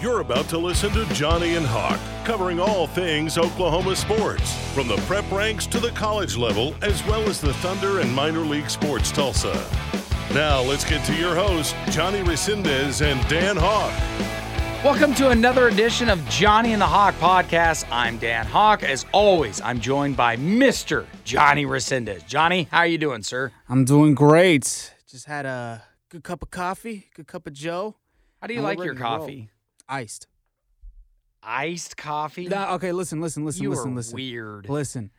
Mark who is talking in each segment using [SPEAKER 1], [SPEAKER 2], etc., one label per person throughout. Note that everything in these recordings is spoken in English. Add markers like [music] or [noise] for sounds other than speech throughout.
[SPEAKER 1] You're about to listen to Johnny and Hawk, covering all things Oklahoma sports, from the prep ranks to the college level, as well as the Thunder and minor league sports Tulsa. Now let's get to your hosts, Johnny Resendez and Dan Hawk.
[SPEAKER 2] Welcome to another edition of Johnny and the Hawk podcast. I'm Dan Hawk. As always, I'm joined by Mr. Johnny Resendez. Johnny, how are you doing, sir?
[SPEAKER 3] I'm doing great. Just had a good cup of coffee, good cup of Joe,
[SPEAKER 2] How do you
[SPEAKER 3] I'm
[SPEAKER 2] like your
[SPEAKER 3] ready roll.
[SPEAKER 2] coffee?
[SPEAKER 3] Iced.
[SPEAKER 2] Iced coffee?
[SPEAKER 3] Nah, okay, listen, listen, listen,
[SPEAKER 2] you
[SPEAKER 3] listen,
[SPEAKER 2] are
[SPEAKER 3] listen.
[SPEAKER 2] weird.
[SPEAKER 3] Listen.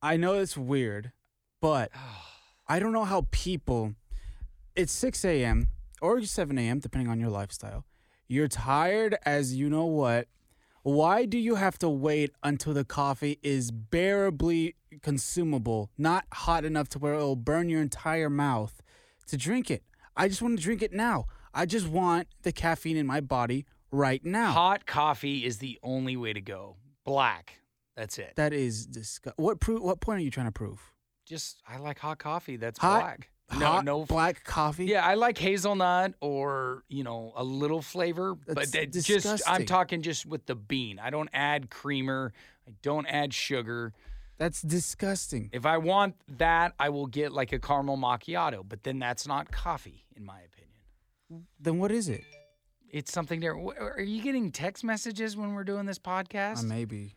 [SPEAKER 3] I know it's weird, but [sighs] I don't know how people. It's 6 a.m. or 7 a.m., depending on your lifestyle. You're tired as you know what. Why do you have to wait until the coffee is bearably consumable, not hot enough to where it'll burn your entire mouth to drink it? I just want to drink it now. I just want the caffeine in my body right now.
[SPEAKER 2] Hot coffee is the only way to go. Black. That's it.
[SPEAKER 3] That is disgust. What pro- What point are you trying to prove?
[SPEAKER 2] Just I like hot coffee. That's
[SPEAKER 3] Hot-
[SPEAKER 2] black.
[SPEAKER 3] Hot
[SPEAKER 2] no, no
[SPEAKER 3] black coffee.
[SPEAKER 2] Yeah, I like hazelnut or you know a little flavor, but
[SPEAKER 3] That's
[SPEAKER 2] that just I'm talking just with the bean. I don't add creamer. I don't add sugar.
[SPEAKER 3] that's disgusting.
[SPEAKER 2] If I want that, I will get like a caramel macchiato, but then that's not coffee, in my opinion.
[SPEAKER 3] Then what is it?
[SPEAKER 2] It's something there. Are you getting text messages when we're doing this podcast?
[SPEAKER 3] Uh, maybe.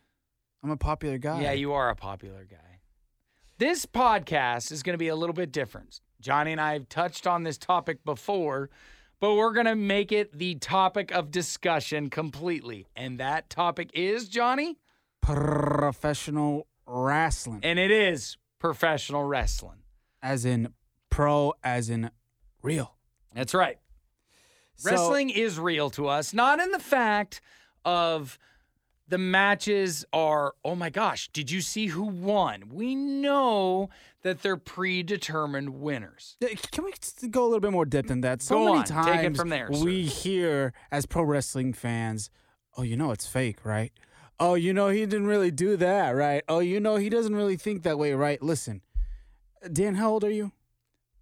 [SPEAKER 3] I'm a popular guy.
[SPEAKER 2] Yeah, you are a popular guy. This podcast is going to be a little bit different. Johnny and I have touched on this topic before, but we're going to make it the topic of discussion completely. And that topic is, Johnny,
[SPEAKER 3] professional wrestling,
[SPEAKER 2] and it is professional wrestling.
[SPEAKER 3] as in pro, as in real.
[SPEAKER 2] That's right.
[SPEAKER 3] So-
[SPEAKER 2] Wrestling is real to us, not in the fact of the matches are, oh my gosh, did you see who won? We know that they're predetermined winners.
[SPEAKER 3] Can we go a little bit more depth in that? So
[SPEAKER 2] Go
[SPEAKER 3] many
[SPEAKER 2] on,
[SPEAKER 3] times
[SPEAKER 2] from there, sir.
[SPEAKER 3] we hear as pro wrestling fans, "Oh, you know it's fake, right? Oh, you know he didn't really do that, right? Oh, you know he doesn't really think that way, right?" Listen, Dan, how old are you?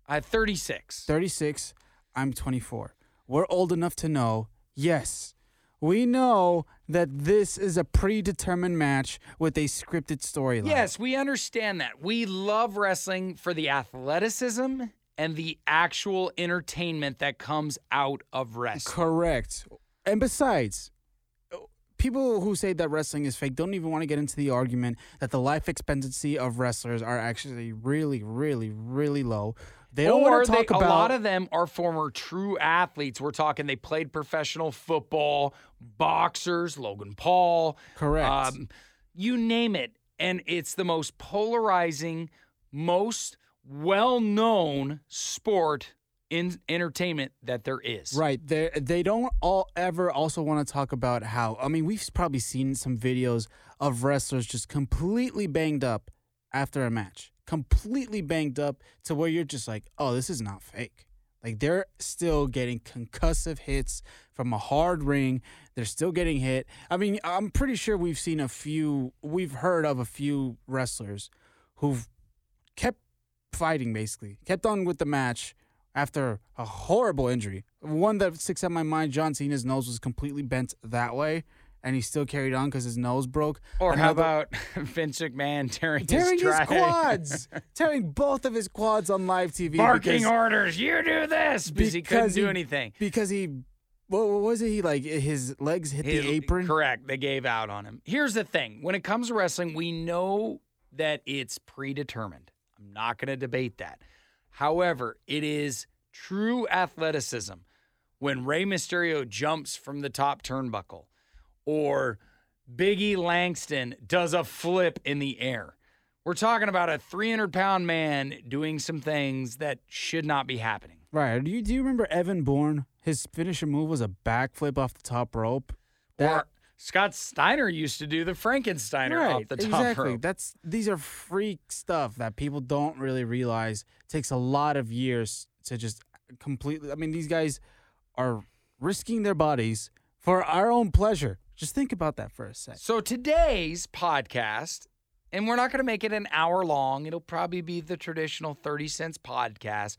[SPEAKER 2] I'm 36.
[SPEAKER 3] 36. I'm 24. We're old enough to know, yes, we know that this is a predetermined match with a scripted storyline.
[SPEAKER 2] Yes, we understand that. We love wrestling for the athleticism and the actual entertainment that comes out of wrestling.
[SPEAKER 3] Correct. And besides, people who say that wrestling is fake don't even want to get into the argument that the life expectancy of wrestlers are actually really, really, really low. They don't want to talk
[SPEAKER 2] they,
[SPEAKER 3] about
[SPEAKER 2] a lot of them are former true athletes. We're talking they played professional football, boxers, Logan Paul,
[SPEAKER 3] correct.
[SPEAKER 2] um, you name it. And it's the most polarizing, most well known sport in entertainment that there is.
[SPEAKER 3] Right. They they don't all ever also want to talk about how I mean we've probably seen some videos of wrestlers just completely banged up after a match. Completely banged up to where you're just like, "Oh, this is not fake." Like they're still getting concussive hits from a hard ring. They're still getting hit. I mean, I'm pretty sure we've seen a few we've heard of a few wrestlers who've kept fighting basically. Kept on with the match after a horrible injury. One that sticks out in my mind, John Cena's nose was completely bent that way, and he still carried on because his nose broke.
[SPEAKER 2] Or how about [laughs] Vince McMahon tearing,
[SPEAKER 3] tearing
[SPEAKER 2] his,
[SPEAKER 3] his quads, [laughs] tearing both of his quads on live TV
[SPEAKER 2] barking
[SPEAKER 3] because,
[SPEAKER 2] orders? You do this because he couldn't
[SPEAKER 3] because
[SPEAKER 2] do anything.
[SPEAKER 3] because he, what, what was it? He like his legs hit
[SPEAKER 2] His-
[SPEAKER 3] the apron.
[SPEAKER 2] Correct. They gave out on him. Here's the thing: when it comes to wrestling, we know that it's predetermined. I'm not going to debate that. However, it is true athleticism when Rey Mysterio jumps from the top turnbuckle, or Biggie Langston does a flip in the air. We're talking about a 300 pound man doing some things that should not be happening.
[SPEAKER 3] Right? Do you do you remember Evan Bourne? His finisher move was a backflip off the top rope.
[SPEAKER 2] or Scott Steiner used to do the Frankensteiner
[SPEAKER 3] right,
[SPEAKER 2] off the top
[SPEAKER 3] exactly.
[SPEAKER 2] rope.
[SPEAKER 3] That's these are freak stuff that people don't really realize takes a lot of years to just completely. I mean, these guys are risking their bodies for our own pleasure. Just think about that for a sec.
[SPEAKER 2] So today's podcast, and we're not going to make it an hour long. It'll probably be the traditional 30 cents podcast.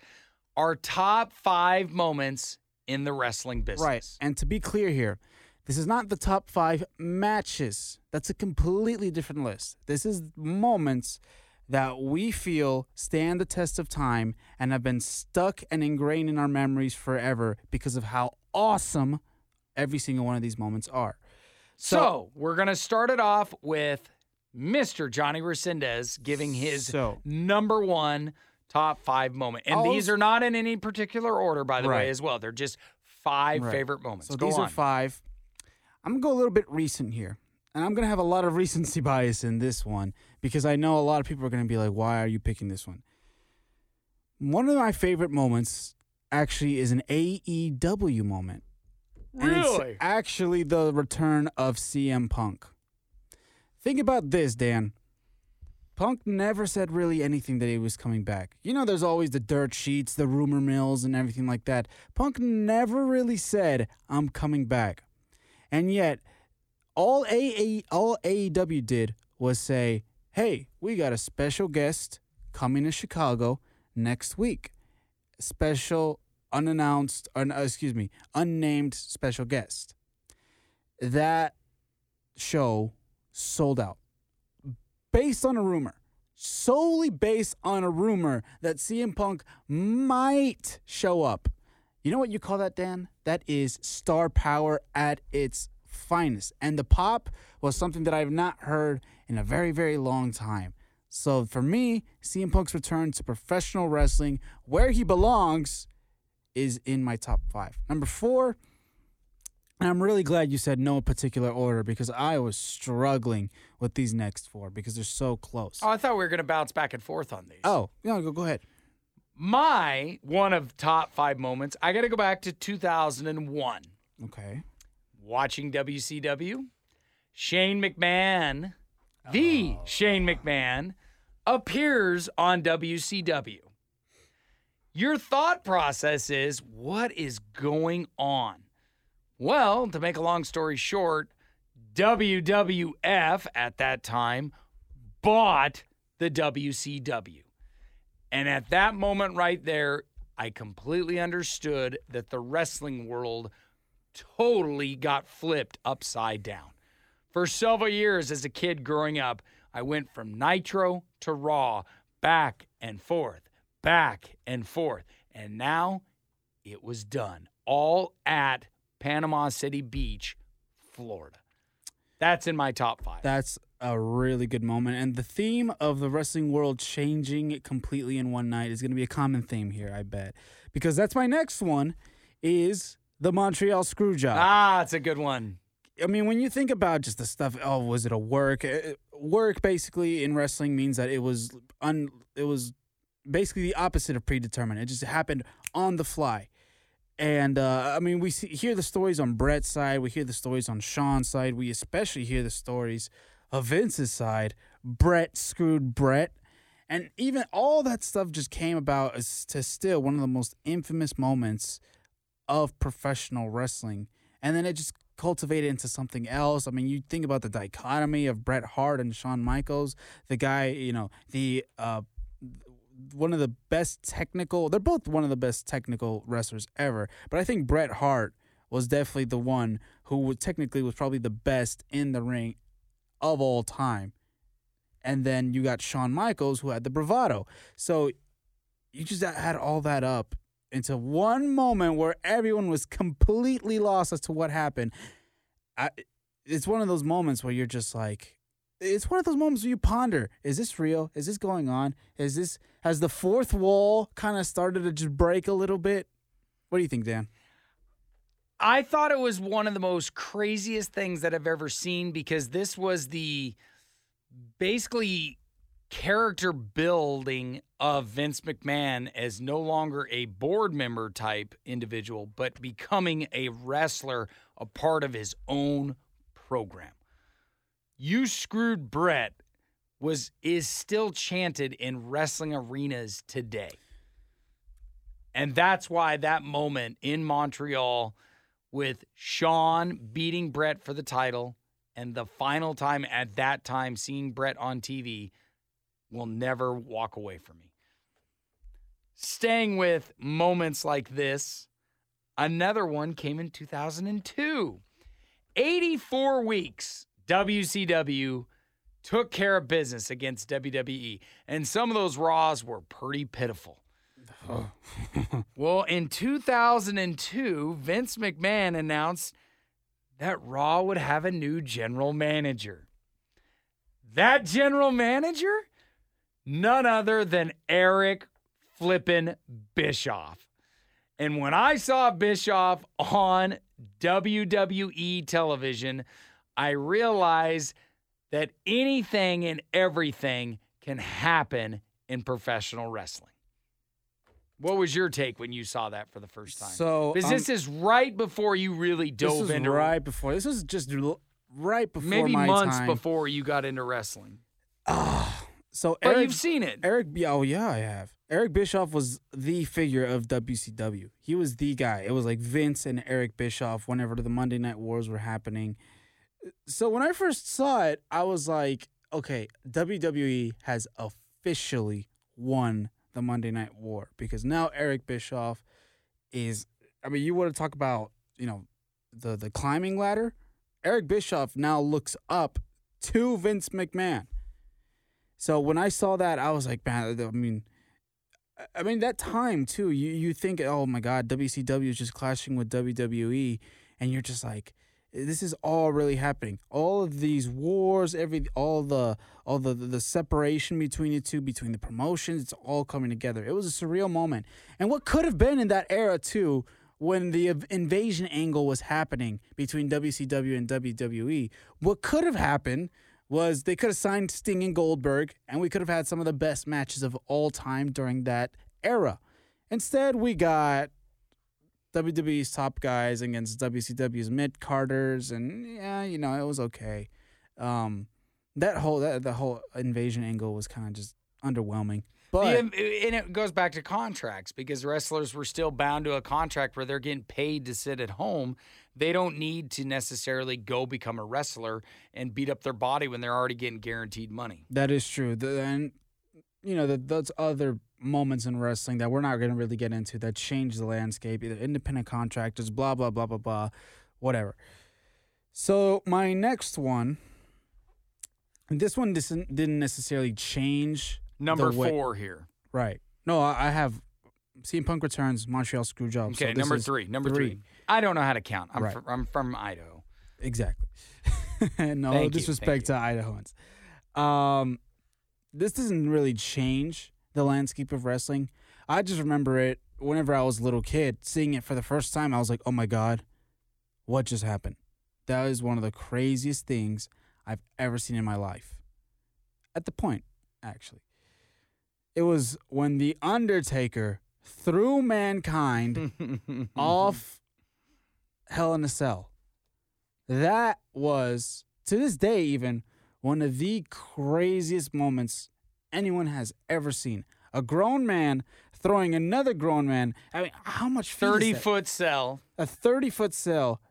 [SPEAKER 2] Our top five moments in the wrestling business.
[SPEAKER 3] Right. And to be clear here, This is not the top five matches. That's a completely different list. This is moments that we feel stand the test of time and have been stuck and ingrained in our memories forever because of how awesome every single one of these moments are.
[SPEAKER 2] So, we're going to start it off with Mr. Johnny Resendez giving his
[SPEAKER 3] So-
[SPEAKER 2] number one top five moment. And
[SPEAKER 3] I'll-
[SPEAKER 2] these are not in any particular order, by the way, as well. They're just five
[SPEAKER 3] Right.
[SPEAKER 2] favorite moments.
[SPEAKER 3] So
[SPEAKER 2] Go
[SPEAKER 3] these
[SPEAKER 2] on.
[SPEAKER 3] are five. I'm gonna go a little bit recent here, and I'm gonna have a lot of [laughs] recency bias in this one because I know a lot of people are gonna be like, "Why are you picking this one?" One of my favorite moments actually is an AEW moment. And
[SPEAKER 2] Really?
[SPEAKER 3] it's actually the return of CM Punk. Think about this, Dan. Punk never said really anything that he was coming back. You know, there's always the dirt sheets, the rumor mills, and everything like that. Punk never really said, I'm coming back. And yet, all, AA, all AEW did was say, hey, we got a special guest coming to Chicago next week. Special, unannounced, or, uh, excuse me, unnamed special guest. That show sold out based on a rumor, solely based on a rumor that CM Punk might show up. You know what you call that, Dan? That is star power at its finest. And the pop was something that I've not heard in a very, very long time. So for me, CM Punk's return to professional wrestling, where he belongs, is in my top five. Number four, and I'm really glad you said no particular order because I was struggling with these next four because they're so close.
[SPEAKER 2] Oh, I thought we were going to bounce back and forth on these.
[SPEAKER 3] Oh, yeah, go, go ahead.
[SPEAKER 2] My one of top five moments, I got to go back to 2001.
[SPEAKER 3] Okay.
[SPEAKER 2] Watching WCW, Shane McMahon, the oh. Shane McMahon, appears on WCW. Your thought process is what is going on? Well, to make a long story short, WWF at that time bought the WCW. And at that moment right there, I completely understood that the wrestling world totally got flipped upside down. For several years as a kid growing up, I went from Nitro to Raw, back and forth, back and forth. And now it was done, all at Panama City Beach, Florida. That's in my top five.
[SPEAKER 3] That's a really good moment. And the theme of the wrestling world changing completely in one night is going to be a common theme here, I bet. Because that's my next one is the Montreal Screwjob.
[SPEAKER 2] ah, it's a good one.
[SPEAKER 3] I mean, when you think about just the stuff, oh, was it a work? Uh, Work basically in wrestling means that it was un, it was basically the opposite of predetermined. It just happened on the fly. And uh, I mean, we see, hear the stories on Bret's side, we hear the stories on Shawn's side, we especially hear the stories of Vince's side. Bret screwed Bret. And even all that stuff just came about as to still one of the most infamous moments of professional wrestling. And then it just cultivated into something else. I mean, you think about the dichotomy of Bret Hart and Shawn Michaels, the guy, you know, the uh one of the best technical, they're both one of the best technical wrestlers ever, but I think Bret Hart was definitely the one who was technically was probably the best in the ring of all time. And then you got Shawn Michaels who had the bravado. So you just had all that up into one moment where everyone was completely lost as to what happened. I, it's one of those moments where you're just like, it's one of those moments where you ponder: Is this real? Is this going on? Is this has the fourth wall kind of started to just break a little bit? What do you think, Dan?
[SPEAKER 2] I thought it was one of the most craziest things that I've ever seen because this was the basically character building of Vince McMahon as no longer a board member type individual, but becoming a wrestler, a part of his own program. You screwed Bret was is still chanted in wrestling arenas today. And that's why that moment in Montreal with Shawn beating Bret for the title and the final time at that time seeing Bret on TV will never walk away from me. Staying with moments like this, another one came in 2002. 84 weeks, WCW took care of business against WWE, and some of those Raws were pretty pitiful. [laughs] well, in 2002, Vince McMahon announced that Raw would have a new general manager. That general manager? None other than Eric Flippin' Bischoff. And when I saw Bischoff on WWE television, I realize that anything and everything can happen in professional wrestling. What was your take when you saw that for the first time?
[SPEAKER 3] So,
[SPEAKER 2] because
[SPEAKER 3] um,
[SPEAKER 2] this is right before you really dove into
[SPEAKER 3] right before. This was just right before
[SPEAKER 2] maybe months
[SPEAKER 3] time.
[SPEAKER 2] before you got into wrestling.
[SPEAKER 3] So
[SPEAKER 2] But
[SPEAKER 3] Eric,
[SPEAKER 2] you've seen it.
[SPEAKER 3] Eric, oh yeah, I have. Eric Bischoff was the figure of WCW. He was the guy. It was like Vince and Eric Bischoff whenever the Monday Night Wars were happening. So when I first saw it, I was like, okay, WWE has officially won the Monday Night War because now Eric Bischoff is. I mean, you want to talk about you know the the climbing ladder. Eric Bischoff now looks up to Vince McMahon. So when I saw that, I was like, man, I mean, I mean that time too. You you think, oh my God, WCW is just clashing with WWE, and you're just like, this is all really happening. All of these wars, every all the all the the separation between the two, between the promotions, it's all coming together. It was a surreal moment, and what could have been in that era too. When the invasion angle was happening between WCW and WWE, what could have happened was they could have signed Sting and Goldberg, and we could have had some of the best matches of all time during that era. Instead, we got WWE's top guys against WCW's mid carders, and yeah, you know, it was okay. Um, that whole that the whole invasion angle was kind of just underwhelming. But
[SPEAKER 2] and it goes back to contracts because wrestlers were still bound to a contract where they're getting paid to sit at home. They don't need to necessarily go become a wrestler and beat up their body when they're already getting guaranteed money.
[SPEAKER 3] That is true. The, and you know, the, those other moments in wrestling that we're not going to really get into that change the landscape, either independent contractors, blah blah blah blah blah, whatever. So my next one, this one didn't didn't necessarily change.
[SPEAKER 2] Number
[SPEAKER 3] way-
[SPEAKER 2] four here.
[SPEAKER 3] Right. No, I have CM Punk returns Montreal Screwjob.
[SPEAKER 2] Okay,
[SPEAKER 3] so
[SPEAKER 2] number three. Number three. I don't know how to count. I'm,
[SPEAKER 3] Right.
[SPEAKER 2] fr- I'm from Idaho.
[SPEAKER 3] Exactly. [laughs] no
[SPEAKER 2] Thank you,
[SPEAKER 3] disrespect
[SPEAKER 2] thank
[SPEAKER 3] to Idahoans. Um, this doesn't really change the landscape of wrestling. I just remember it whenever I was a little kid, seeing it for the first time. I was like, "Oh my god, what just happened?" That is one of the craziest things I've ever seen in my life. At the point, actually, it was when the Undertaker threw mankind [laughs] off Hell in a Cell. That was, to this day, even one of the craziest moments anyone has ever seen. A grown man throwing another grown man. I mean, how much feet is
[SPEAKER 2] 30
[SPEAKER 3] that?
[SPEAKER 2] foot cell.
[SPEAKER 3] a 30 foot cell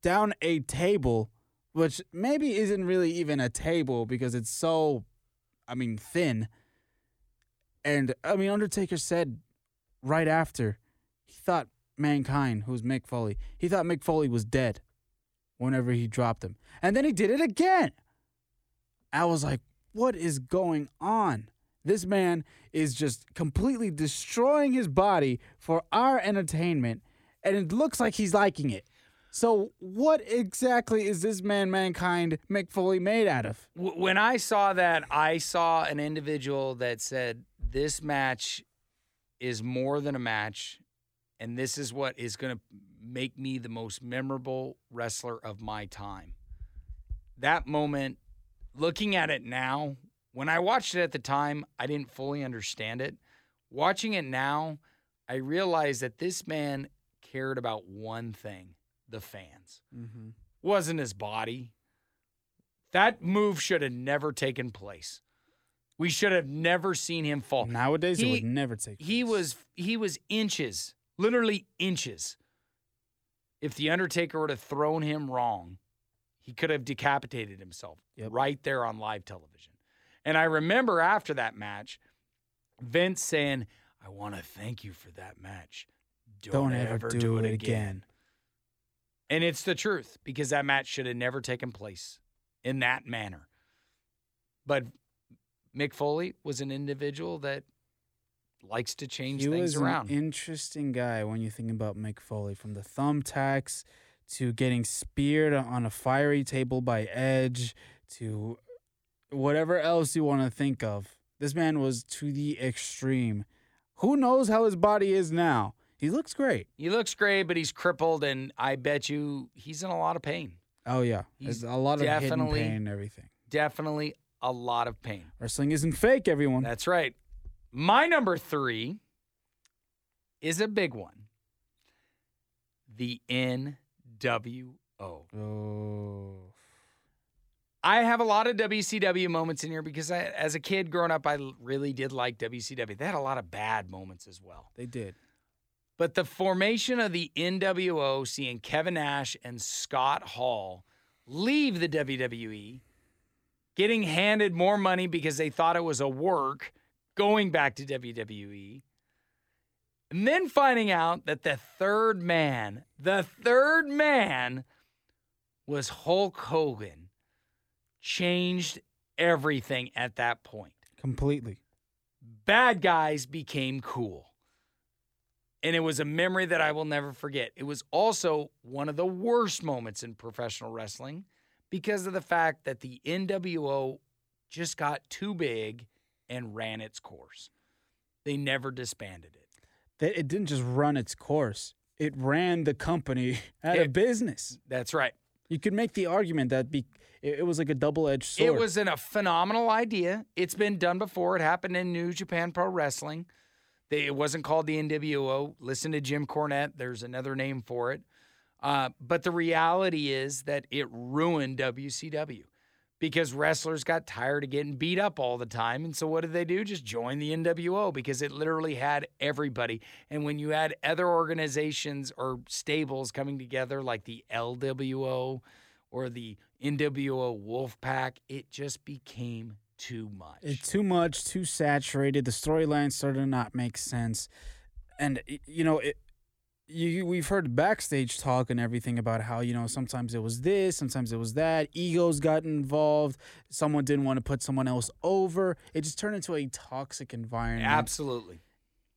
[SPEAKER 3] down a table, which maybe isn't really even a table because it's so, I mean, thin. And I mean, Undertaker said right after he thought mankind, who's Mick Foley, he thought Mick Foley was dead whenever he dropped him. And then he did it again. I was like, what is going on? This man is just completely destroying his body for our entertainment, and it looks like he's liking it. So, what exactly is this man, mankind, Mick Foley made out of?
[SPEAKER 2] When I saw that, I saw an individual that said, This match is more than a match, and this is what is going to make me the most memorable wrestler of my time. That moment, looking at it now, when I watched it at the time, I didn't fully understand it. Watching it now, I realized that this man cared about one thing the fans
[SPEAKER 3] Mm-hmm.
[SPEAKER 2] wasn't his body. That move should have never taken place. We should have never seen him fall.
[SPEAKER 3] Nowadays, it
[SPEAKER 2] He-
[SPEAKER 3] would never take.
[SPEAKER 2] He was he was inches, literally inches. If the Undertaker would have thrown him wrong, he could have decapitated himself
[SPEAKER 3] Yep.
[SPEAKER 2] right there on live television. And I remember after that match, Vince saying, "I want to thank you for that match. Don't,
[SPEAKER 3] Don't ever do, it again.
[SPEAKER 2] And it's the truth because that match should have never taken place in that manner. But Mick Foley was an individual that likes to change
[SPEAKER 3] he
[SPEAKER 2] things
[SPEAKER 3] was
[SPEAKER 2] around.
[SPEAKER 3] an interesting guy when you think about Mick Foley, from the thumbtacks to getting speared on a fiery table by Edge to whatever else you want to think of. This man was to the extreme. Who knows how his body is now? He looks great.
[SPEAKER 2] he looks great, but he's crippled, and I bet you he's in a lot of pain.
[SPEAKER 3] Oh yeah,
[SPEAKER 2] He's
[SPEAKER 3] there's a lot of hidden
[SPEAKER 2] definitely-
[SPEAKER 3] pain and everything.
[SPEAKER 2] Definitely a lot of pain.
[SPEAKER 3] Wrestling isn't fake, everyone.
[SPEAKER 2] That's right. My number three is a big one the NWO.
[SPEAKER 3] oh,
[SPEAKER 2] I have a lot of WCW moments in here because I, as a kid growing up, I really did like WCW. They had a lot of bad moments as well.
[SPEAKER 3] they did.
[SPEAKER 2] But the formation of the NWO, seeing Kevin Nash and Scott Hall leave the WWE, getting handed more money because they thought it was a work, going back to WWE, and then finding out that the third man, the third man was Hulk Hogan, changed everything at that point
[SPEAKER 3] Completely.
[SPEAKER 2] bad guys became cool. And it was a memory that I will never forget. It was also one of the worst moments in professional wrestling because of the fact that the NWO just got too big and ran its course. They never disbanded it.
[SPEAKER 3] That it didn't just run its course. It ran the company [laughs] out
[SPEAKER 2] It-
[SPEAKER 3] of business.
[SPEAKER 2] That's right.
[SPEAKER 3] You could make the argument that be, it, it was like a double-edged sword.
[SPEAKER 2] It was an, a phenomenal idea. It's been done before. It happened in New Japan Pro Wrestling. They, it wasn't called the NWO. Listen to Jim Cornette. There's another name for it. Uh, but the reality is that it ruined WCW because wrestlers got tired of getting beat up all the time. And so what did they do? Just join the NWO because it literally had everybody. And when you had other organizations or stables coming together like the LWO or the NWO Wolfpack, it just became too much.
[SPEAKER 3] It's too much, too saturated. The storyline started to not make sense, and you know it. You, we've heard backstage talk and everything about how you know sometimes it was this, sometimes it was that. Egos got involved. Someone didn't want to put someone else over. It just turned into a toxic environment
[SPEAKER 2] Absolutely.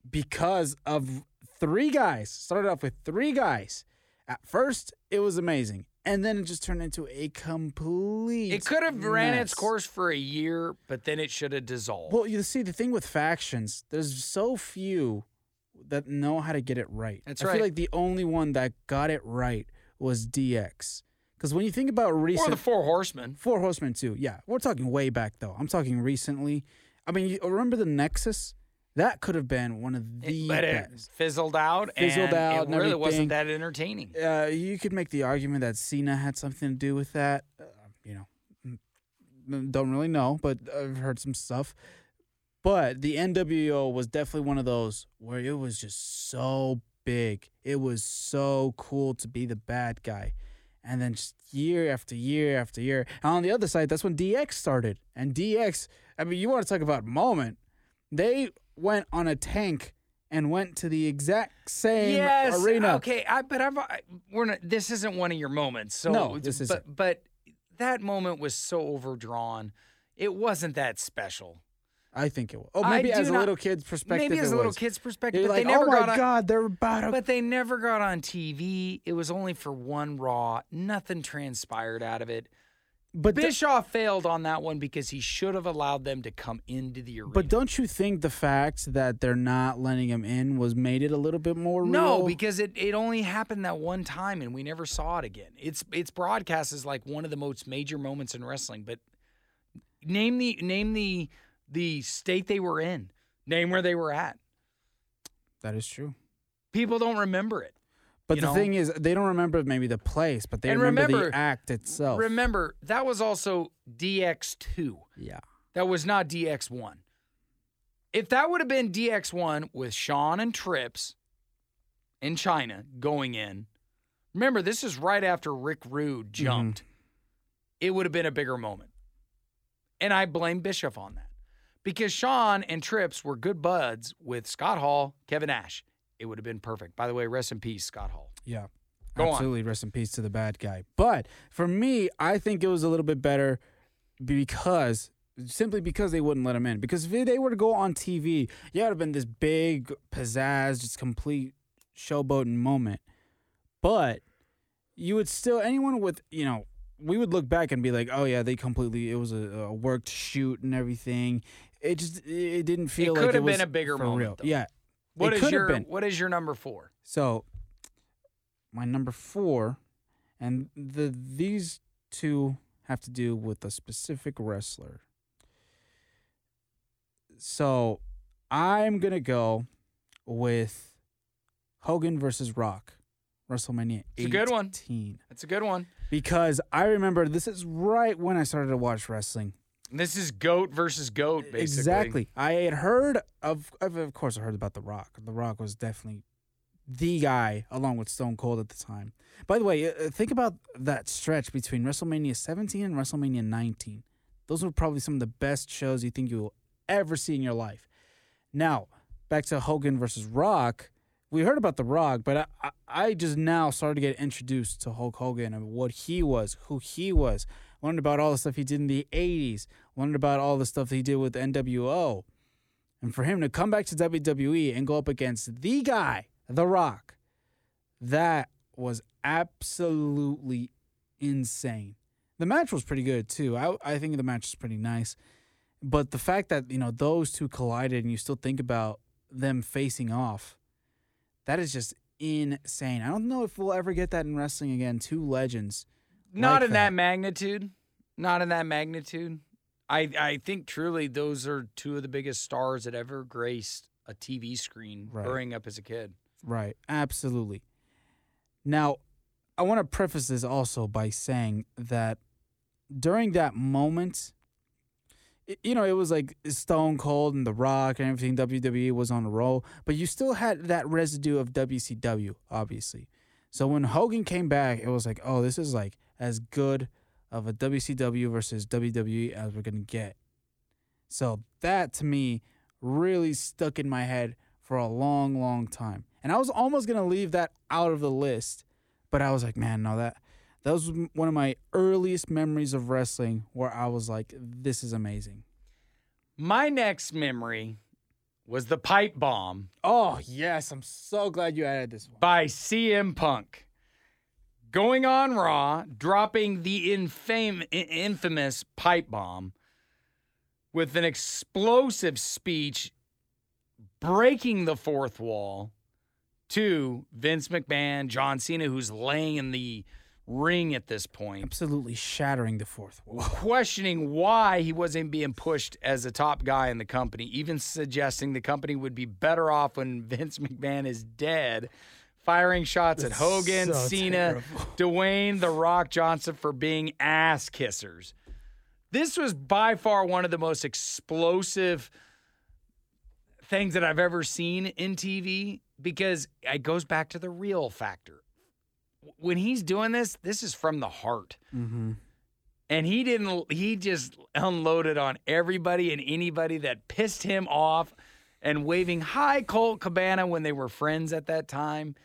[SPEAKER 3] because of three guys. Started off with three guys. At first, it was amazing, and then it just turned into a complete.
[SPEAKER 2] It could have ran its course for a year, but then it should have dissolved.
[SPEAKER 3] Well, you see, the thing with factions, there's so few that know how to get it right.
[SPEAKER 2] That's
[SPEAKER 3] I
[SPEAKER 2] right.
[SPEAKER 3] feel like the only one that got it right was DX. Because when you think about recent, or
[SPEAKER 2] the Four Horsemen.
[SPEAKER 3] Four Horsemen too, yeah, we're talking way back though. I'm talking recently. I mean, you remember the Nexus? That could have been one of the
[SPEAKER 2] but it fizzled out.
[SPEAKER 3] Fizzled
[SPEAKER 2] and
[SPEAKER 3] out
[SPEAKER 2] It
[SPEAKER 3] and
[SPEAKER 2] really wasn't that entertaining.
[SPEAKER 3] Uh, you could make the argument that Cena had something to do with that. Uh, you know, mm, mm, don't really know, but I've heard some stuff. But the NWO was definitely one of those where it was just so big. It was so cool to be the bad guy. And then just year after year after year. And on the other side, that's when DX started. And DX, I mean, you want to talk about moment. They went on a tank and went to the exact same
[SPEAKER 2] yes.
[SPEAKER 3] arena.
[SPEAKER 2] Okay. I, but I've, I, we're not. This isn't one of your moments. So
[SPEAKER 3] No, this isn't.
[SPEAKER 2] But that moment was so overdrawn. It wasn't that special.
[SPEAKER 3] I think it was. Oh, maybe as a
[SPEAKER 2] not-
[SPEAKER 3] little kid's perspective.
[SPEAKER 2] Maybe as a little kid's perspective, but
[SPEAKER 3] like,
[SPEAKER 2] they never
[SPEAKER 3] oh my
[SPEAKER 2] got on.
[SPEAKER 3] god, they're about to.
[SPEAKER 2] But they never got on TV. It was only for one Raw. Nothing transpired out of it.
[SPEAKER 3] but th-
[SPEAKER 2] Bischoff failed on that one because he should have allowed them to come into the arena.
[SPEAKER 3] but don't you think the fact that they're not letting him in was made it a little bit more real?
[SPEAKER 2] no, because it, it only happened that one time and we never saw it again. It's it's broadcast as like one of the most major moments in wrestling. But name the name the the state they were in. Name where they were at.
[SPEAKER 3] that is true.
[SPEAKER 2] People don't remember it.
[SPEAKER 3] But the
[SPEAKER 2] know?
[SPEAKER 3] thing is, they don't remember maybe the place, but they remember,
[SPEAKER 2] remember-
[SPEAKER 3] the act itself.
[SPEAKER 2] Remember, that was also DX2.
[SPEAKER 3] yeah,
[SPEAKER 2] That was not DX1. If that would have been DX1 with Shawn and Trips in Chyna going in, remember, this is right after Rick Rude mm-hmm. jumped. It would have been a bigger moment. And I blame Bischoff on that because Shawn and Trips were good buds with Scott Hall, Kevin Nash. It would have been perfect. By the way, rest in peace, Scott Hall.
[SPEAKER 3] yeah.
[SPEAKER 2] Go on.
[SPEAKER 3] Absolutely, rest in peace to the bad guy. But for me, I think it was a little bit better because simply because they wouldn't let him in. Because if they were to go on TV, yeah, it would have been this big pizzazz, just complete showboating moment. But you would still anyone with you know we would look back and be like, oh yeah, they completely it was a, a worked shoot and everything. It just it didn't feel like it could
[SPEAKER 2] have been
[SPEAKER 3] was
[SPEAKER 2] a bigger moment,
[SPEAKER 3] real.
[SPEAKER 2] though.
[SPEAKER 3] Yeah.
[SPEAKER 2] What
[SPEAKER 3] it
[SPEAKER 2] is your
[SPEAKER 3] been.
[SPEAKER 2] What is your number four?
[SPEAKER 3] So my number four, and the these two have to do with a specific wrestler. So I'm gonna go with Hogan versus Rock, WrestleMania
[SPEAKER 2] It's a good one.
[SPEAKER 3] 18.
[SPEAKER 2] That's a good one.
[SPEAKER 3] Because I remember this is right when I started to watch wrestling.
[SPEAKER 2] This is goat versus goat, basically.
[SPEAKER 3] Exactly. I had heard of, of, course, I heard about The Rock. The Rock was definitely the guy, along with Stone Cold at the time. By the way, uh, think about that stretch between WrestleMania 17 and WrestleMania 19. Those were probably some of the best shows you think you will ever see in your life. Now, back to Hogan versus Rock. We heard about The Rock, but I, I just now started to get introduced to Hulk Hogan and what he was, who he was. Learned about all the stuff he did in the 80s. Learned about all the stuff he did with NWO. And for him to come back to WWE and go up against the guy, The Rock, that was absolutely insane. The match was pretty good too. I I think the match was pretty nice. But the fact that, you know, those two collided and you still think about them facing off, that is just insane. I don't know if we'll ever get that in wrestling again. Two legends.
[SPEAKER 2] Not
[SPEAKER 3] like
[SPEAKER 2] in that.
[SPEAKER 3] that.
[SPEAKER 2] magnitude. Not in that magnitude. I I think truly those are two of the biggest stars that ever graced a TV screen
[SPEAKER 3] Right.
[SPEAKER 2] growing up as a kid.
[SPEAKER 3] Right. Absolutely. Now, I want to preface this also by saying that during that moment, you know, it was like Stone Cold and The Rock and everything. WWE was on a roll, but you still had that residue of WCW, obviously. So when Hogan came back, it was like, oh, this is like as good of a WCW versus WWE as we're going to get. So that to me really stuck in my head for a long, long time. And I was almost going to leave that out of the list, but I was like, man, no, that that was one of my earliest memories of wrestling where I was like, this is amazing.
[SPEAKER 2] My next memory was the pipe bomb
[SPEAKER 3] Oh, yes. I'm so glad you added this one.
[SPEAKER 2] by CM Punk. Going on Raw, dropping the infam- infamous pipe bomb with an explosive speech, breaking the fourth wall to Vince McMahon, John Cena, who's laying in the ring at this point,
[SPEAKER 3] Absolutely shattering the fourth wall.
[SPEAKER 2] questioning why he wasn't being pushed as a top guy in the company, even suggesting the company would be better off when Vince McMahon is dead. Firing shots at Hogan,
[SPEAKER 3] so
[SPEAKER 2] Cena,
[SPEAKER 3] terrible. [laughs]
[SPEAKER 2] Dwayne, The Rock Johnson for being ass kissers. This was by far one of the most explosive things that I've ever seen in TV because it goes back to the real factor. When he's doing this, this is from the heart.
[SPEAKER 3] Mm-hmm.
[SPEAKER 2] And he didn't, he just unloaded on everybody and anybody that pissed him off and waving hi Colt Cabana when they were friends at that time.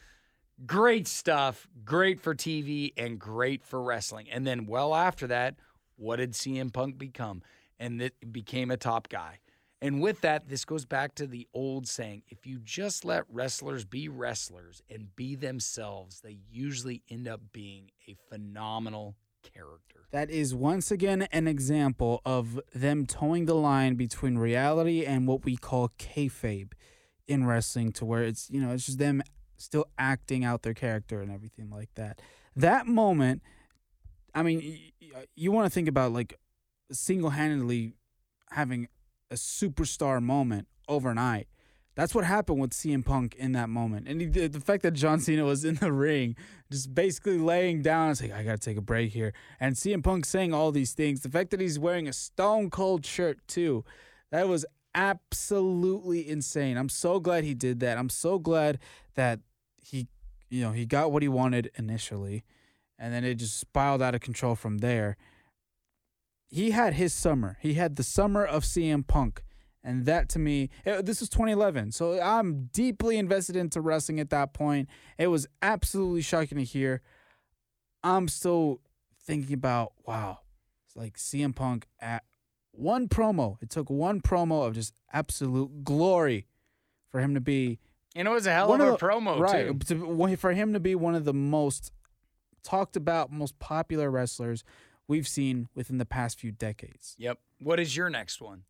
[SPEAKER 2] Great stuff, great for TV and great for wrestling. And then, well, after that, what did CM Punk become? And it became a top guy. And with that, this goes back to the old saying if you just let wrestlers be wrestlers and be themselves, they usually end up being a phenomenal character.
[SPEAKER 3] That is once again an example of them towing the line between reality and what we call kayfabe in wrestling, to where it's you know it's just them still acting out their character and everything like that. That moment, I mean, y- uh, you want to think about like single handedly having a superstar moment overnight. That's what happened with CM Punk in that moment. And he, the fact that John Cena was in the [laughs] ring, just basically laying down, it's like, I got to take a break here. And CM Punk saying all these things. The fact that he's wearing a stone cold shirt, too, that was absolutely insane. I'm so glad he did that. I'm so glad that he, you know, he got what he wanted initially. And then it just spiraled out of control from there. He had his summer. He had the summer of CM Punk. And that to me, eh, this was 2011. So I'm deeply invested into wrestling at that point. It was absolutely shocking to hear. I'm still thinking about, wow, it's like CM Punk at one promo. It took one promo of just absolute glory for him to be
[SPEAKER 2] And it was a hell
[SPEAKER 3] one
[SPEAKER 2] of a
[SPEAKER 3] the-
[SPEAKER 2] promo,
[SPEAKER 3] right
[SPEAKER 2] too.
[SPEAKER 3] to- for him to be one of the most talked about, most popular wrestlers we've seen within the past few decades.
[SPEAKER 2] Yep. What is your next one?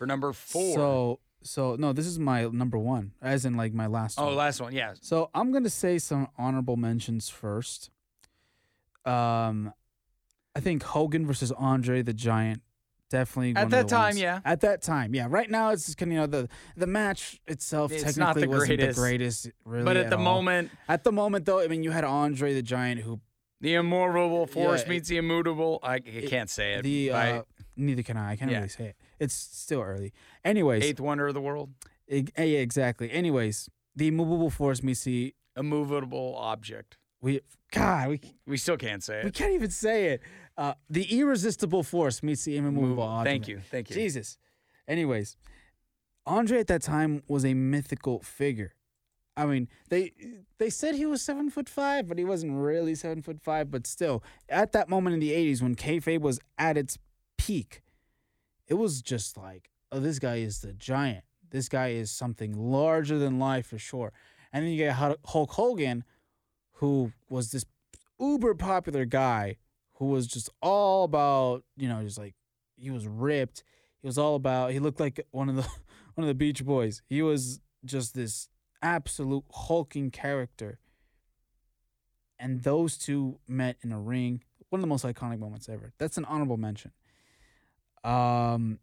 [SPEAKER 2] For number four.
[SPEAKER 3] So, so no, this is my number one, as in like my last.
[SPEAKER 2] oh,
[SPEAKER 3] one.
[SPEAKER 2] last one. Yeah.
[SPEAKER 3] So I'm gonna say some honorable mentions first. Um, I think Hogan versus Andre the Giant definitely
[SPEAKER 2] At that time,
[SPEAKER 3] ones-
[SPEAKER 2] yeah.
[SPEAKER 3] At that time, yeah. Right now, it's just kind of you know the the match itself
[SPEAKER 2] It's
[SPEAKER 3] technically
[SPEAKER 2] not the
[SPEAKER 3] wasn't
[SPEAKER 2] greatest.
[SPEAKER 3] the greatest, really.
[SPEAKER 2] but at the
[SPEAKER 3] all.
[SPEAKER 2] moment,
[SPEAKER 3] at the moment though, I mean, you had Andre the Giant who
[SPEAKER 2] the immovable force
[SPEAKER 3] it-
[SPEAKER 2] meets the immutable. I, I can't say it.
[SPEAKER 3] the uh, neither can I. I can't
[SPEAKER 2] Yeah.
[SPEAKER 3] really say it. It's still early. Anyways,
[SPEAKER 2] eighth wonder of the world.
[SPEAKER 3] e- yeah, exactly. Anyways, the immovable force meets the
[SPEAKER 2] Immovable object.
[SPEAKER 3] we. God, we
[SPEAKER 2] We still can't say it.
[SPEAKER 3] We
[SPEAKER 2] it.
[SPEAKER 3] can't even say it. Uh, the irresistible force meets the immovable
[SPEAKER 2] Move-
[SPEAKER 3] object.
[SPEAKER 2] Thank you. Thank you.
[SPEAKER 3] Jesus. Anyways, Andre at that time was a mythical figure. I mean, they they said he was seven foot five, but he wasn't really seven foot five. But still, at that moment in the '80s when kayfabe was at its peak, it was just like, oh, this guy is the giant. This guy is something larger than life for sure. And then you get Hulk Hogan, who was this uber popular guy who was just all about, you know, just like he was ripped. He was all about. He looked like one of the [laughs] one of the Beach Boys. He was just this absolute hulking character. And those two met in a ring. One of the most iconic moments ever. That's an honorable mention. Um,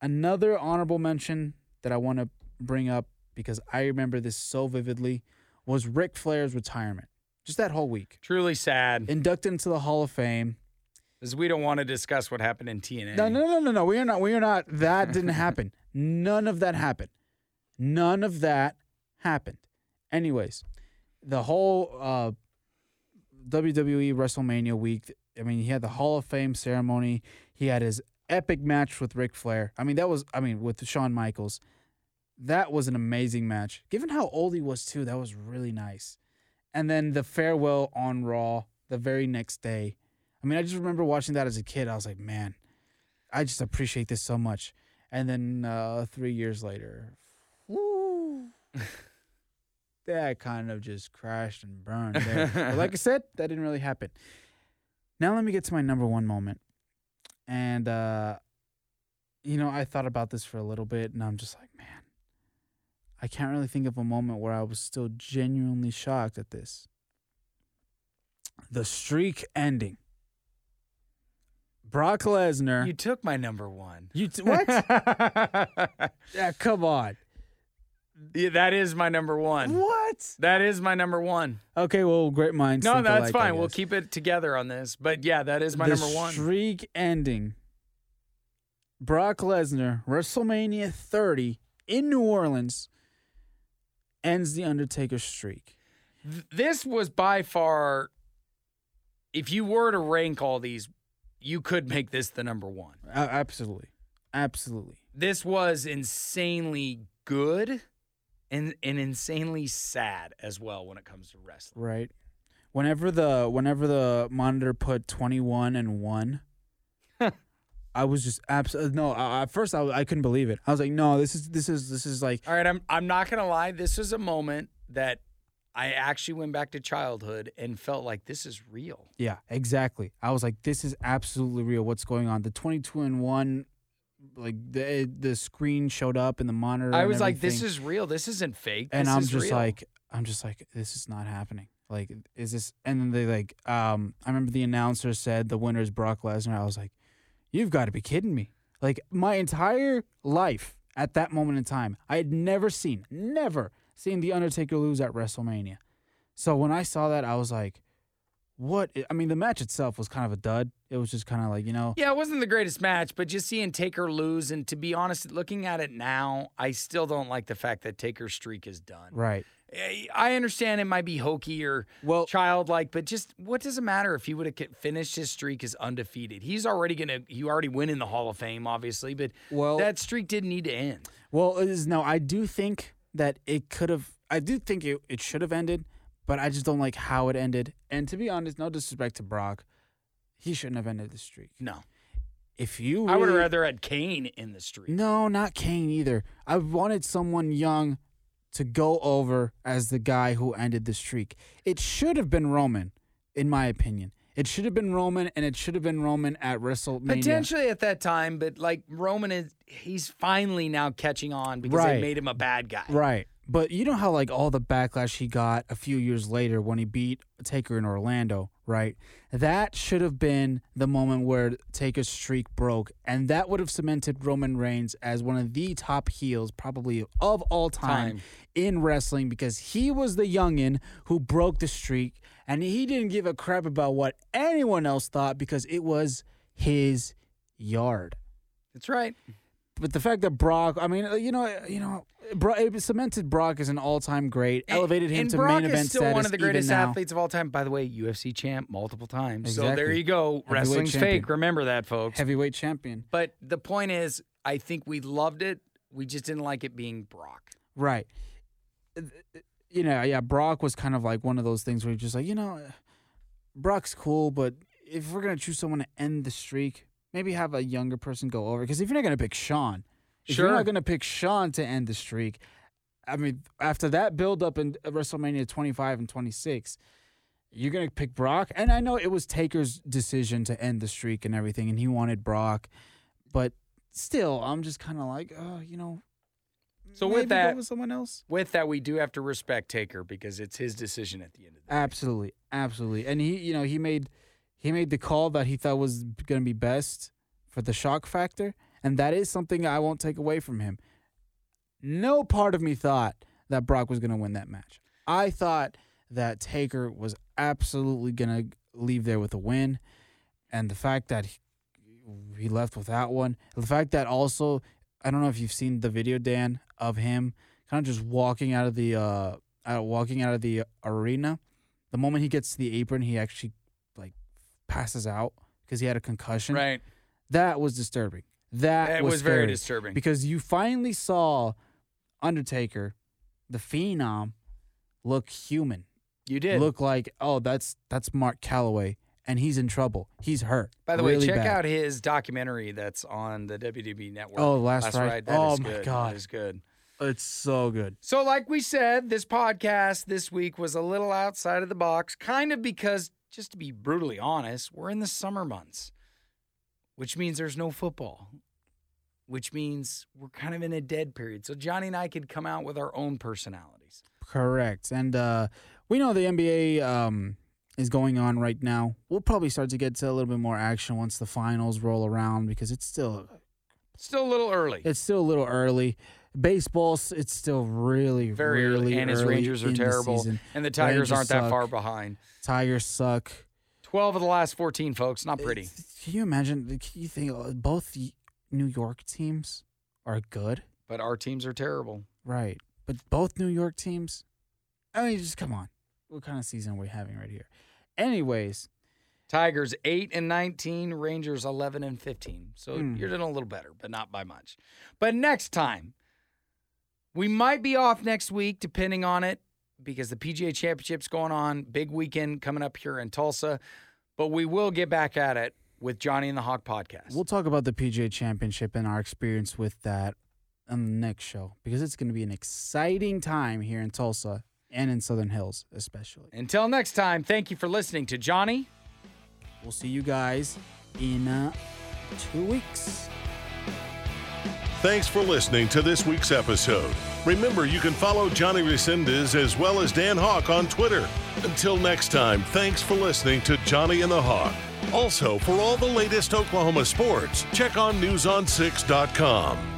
[SPEAKER 3] another honorable mention that I want to bring up because I remember this so vividly was Ric Flair's retirement. Just that whole week.
[SPEAKER 2] Truly sad.
[SPEAKER 3] Inducted into the Hall of Fame.
[SPEAKER 2] Because we don't want to discuss what happened in TNA.
[SPEAKER 3] No, no, no, no, no. We are not. We are not. That didn't [laughs] happen. None of that happened. None of that happened. Anyways, the whole uh, WWE WrestleMania week. I mean, he had the Hall of Fame ceremony. He had his epic match with Ric Flair. I mean, that was. I mean, with Shawn Michaels. That was an amazing match. Given how old he was too, that was really nice. And then the farewell on Raw the very next day. I mean, I just remember watching that as a kid. I was like, man, I just appreciate this so much. And then uh, three years later, woo, [laughs] that kind of just crashed and burned. Like I said, that didn't really happen. Now let me get to my number one moment. And, uh, you know, I thought about this for a little bit, and I'm just like, man, I can't really think of a moment where I was still genuinely shocked at this. The streak ending. Brock Lesnar.
[SPEAKER 2] You took my number one.
[SPEAKER 3] You t- what? [laughs] yeah, come on.
[SPEAKER 2] Yeah, that is my number one.
[SPEAKER 3] What?
[SPEAKER 2] That is my number one.
[SPEAKER 3] Okay, well, great minds.
[SPEAKER 2] No, that's
[SPEAKER 3] alike,
[SPEAKER 2] fine. We'll keep it together on this. But yeah, that is my
[SPEAKER 3] the
[SPEAKER 2] number one.
[SPEAKER 3] streak ending. Brock Lesnar, WrestleMania 30 in New Orleans, ends the Undertaker streak.
[SPEAKER 2] This was by far, if you were to rank all these, you could make this the number one.
[SPEAKER 3] A- absolutely, absolutely.
[SPEAKER 2] This was insanely good and, and insanely sad as well when it comes to wrestling.
[SPEAKER 3] Right. Whenever the whenever the monitor put 21 and 1 [laughs] I was just absolutely uh, no. I- At first, I, I couldn't believe it. I was like, "No, this is this is this is like
[SPEAKER 2] All right, I'm I'm not gonna lie. This is a moment that I actually went back to childhood and felt like this is real.
[SPEAKER 3] Yeah, exactly. I was like, this is absolutely real. What's going on? The 22 and 1 like the the screen showed up in the monitor.
[SPEAKER 2] I
[SPEAKER 3] and
[SPEAKER 2] was like, this is real. This isn't fake.
[SPEAKER 3] and
[SPEAKER 2] This
[SPEAKER 3] I'm just
[SPEAKER 2] real.
[SPEAKER 3] like I'm just like this is not happening. Like is this and then they like um I remember the announcer said the winner is Brock Lesnar. I was like, you've got to be kidding me. Like my entire life at that moment in time, I had never seen never seen the Undertaker lose at WrestleMania. So when I saw that, I was like, what? I mean, the match itself was kind of a dud. It was just kind of like, you know,
[SPEAKER 2] Yeah, it wasn't the greatest match, but just seeing Taker lose, and to be honest, looking at it now, I still don't like the fact that Taker's streak is done.
[SPEAKER 3] right.
[SPEAKER 2] Eh, I understand it might be hokey or
[SPEAKER 3] Well-
[SPEAKER 2] childlike, but just what does it matter if he would have finished his streak as undefeated? He's already gonna he already win in the Hall of Fame, obviously, but
[SPEAKER 3] Well-
[SPEAKER 2] that streak didn't need to end.
[SPEAKER 3] Well, is no. I do think that it could have. I do think it, it should have ended, but I just don't like how it ended. And to be honest, no disrespect to Brock, he shouldn't have ended the streak.
[SPEAKER 2] No,
[SPEAKER 3] If you,
[SPEAKER 2] I would have rather had Kane in the streak.
[SPEAKER 3] No, not Kane either. I wanted someone young to go over as the guy who ended the streak. It should have been Roman, in my opinion. It should have been Roman, and it should have been Roman at WrestleMania.
[SPEAKER 2] Potentially at that time, but like Roman is, he's finally now catching on because
[SPEAKER 3] Right.
[SPEAKER 2] they made him a bad guy.
[SPEAKER 3] Right. But you know how like all the backlash he got a few years later when he beat Taker in Orlando, right? That should have been the moment where Taker's streak broke, and that would have cemented Roman Reigns as one of the top heels, probably of all time,
[SPEAKER 2] Time.
[SPEAKER 3] in wrestling, because he was the youngin who broke the streak, and he didn't give a crap about what anyone else thought because it was his yard
[SPEAKER 2] That's right.
[SPEAKER 3] But the fact that Brock, I mean, uh, you know, you know, Bro, it cemented Brock as an all-time great, elevated him
[SPEAKER 2] and
[SPEAKER 3] to
[SPEAKER 2] Brock
[SPEAKER 3] main event
[SPEAKER 2] is still
[SPEAKER 3] status.
[SPEAKER 2] one of the
[SPEAKER 3] even
[SPEAKER 2] greatest
[SPEAKER 3] now.
[SPEAKER 2] athletes of all time. By the way, UFC champ multiple times. So there you go.
[SPEAKER 3] Heavyweight
[SPEAKER 2] Wrestling's
[SPEAKER 3] champion.
[SPEAKER 2] fake. Remember that, folks.
[SPEAKER 3] heavyweight champion.
[SPEAKER 2] But the point is, I think we loved it. We just didn't like it being Brock.
[SPEAKER 3] Right. Uh, You know, yeah, Brock was kind of like one of those things where you're just like, you know, Brock's cool, but if we're gonna choose someone to end the streak, maybe have a younger person go over. Because if you're not gonna pick Shawn, if you're not gonna pick Shawn to end the streak, I mean, after that build up in WrestleMania 25 and 26, you're gonna pick Brock. And I know it was Taker's decision to end the streak and everything, and he wanted Brock, but still, I'm just kind of like, oh, you know.
[SPEAKER 2] So with that-
[SPEAKER 3] with someone else.
[SPEAKER 2] With that, we do have to respect Taker because it's his decision at the end of the day.
[SPEAKER 3] Absolutely, absolutely. And he, you know, he made he made the call that he thought was going to be best for the shock factor, and that is something I won't take away from him. No part of me thought that Brock was going to win that match. I thought that Taker was absolutely going to leave there with a win, and the fact that he, he left without one, the fact that also I don't know if you've seen the video, Dan, of him kind of just walking out of the uh, out, walking out of the arena. The moment he gets to the apron, he actually passes out because he had a concussion.
[SPEAKER 2] Right.
[SPEAKER 3] That was disturbing. That
[SPEAKER 2] It
[SPEAKER 3] was,
[SPEAKER 2] was very disturbing.
[SPEAKER 3] because you finally saw Undertaker, the Phenom, look human.
[SPEAKER 2] You did.
[SPEAKER 3] Look like oh that's that's Mark Calaway and he's in trouble. He's hurt.
[SPEAKER 2] By the way, check
[SPEAKER 3] bad.
[SPEAKER 2] out his documentary that's on the WWE network.
[SPEAKER 3] Oh, Last Ride.
[SPEAKER 2] That
[SPEAKER 3] Oh,
[SPEAKER 2] is
[SPEAKER 3] my
[SPEAKER 2] good.
[SPEAKER 3] God.
[SPEAKER 2] That is good.
[SPEAKER 3] It's so good.
[SPEAKER 2] So, like we said, this podcast this week was a little outside of the box, kind of because, just to be brutally honest, we're in the summer months, which means there's no football, which means we're kind of in a dead period. So, Johnny and I could come out with our own personalities.
[SPEAKER 3] Correct. And uh, we know the NBA um, is going on right now. We'll probably start to get to a little bit more action once the finals roll around because it's still
[SPEAKER 2] Still a little early.
[SPEAKER 3] it's still a little early. Baseball, it's still really,
[SPEAKER 2] Very
[SPEAKER 3] really
[SPEAKER 2] early. And his Rangers are
[SPEAKER 3] the
[SPEAKER 2] terrible. And the Tigers
[SPEAKER 3] Rangers
[SPEAKER 2] aren't that
[SPEAKER 3] suck.
[SPEAKER 2] far behind.
[SPEAKER 3] Tigers suck.
[SPEAKER 2] 12 of the last 14, folks. Not pretty.
[SPEAKER 3] It's- Can you imagine? Can you think uh, both New York teams are good,
[SPEAKER 2] But our teams are terrible.
[SPEAKER 3] right? But both New York teams. I mean, just come on. What kind of season are we having right here? Anyways,
[SPEAKER 2] Tigers 8 and 19, Rangers 11 and 15. So
[SPEAKER 3] Hmm.
[SPEAKER 2] you're doing a little better, but not by much. But next time, we might be off next week, depending on it, because the PGA Championship's going on. Big weekend coming up here in Tulsa. But we will get back at it with Johnny and the Hawk podcast.
[SPEAKER 3] we'll talk about the PGA Championship and our experience with that on the next show because it's going to be an exciting time here in Tulsa and in Southern Hills, especially.
[SPEAKER 2] Until next time, thank you for listening to Johnny.
[SPEAKER 3] We'll see you guys in uh, two weeks.
[SPEAKER 1] Thanks for listening to this week's episode. Remember, you can follow Johnny Resendez as well as Dan Hawk on Twitter. Until next time, thanks for listening to Johnny and the Hawk. Also, for all the latest Oklahoma sports, check on newson6.com.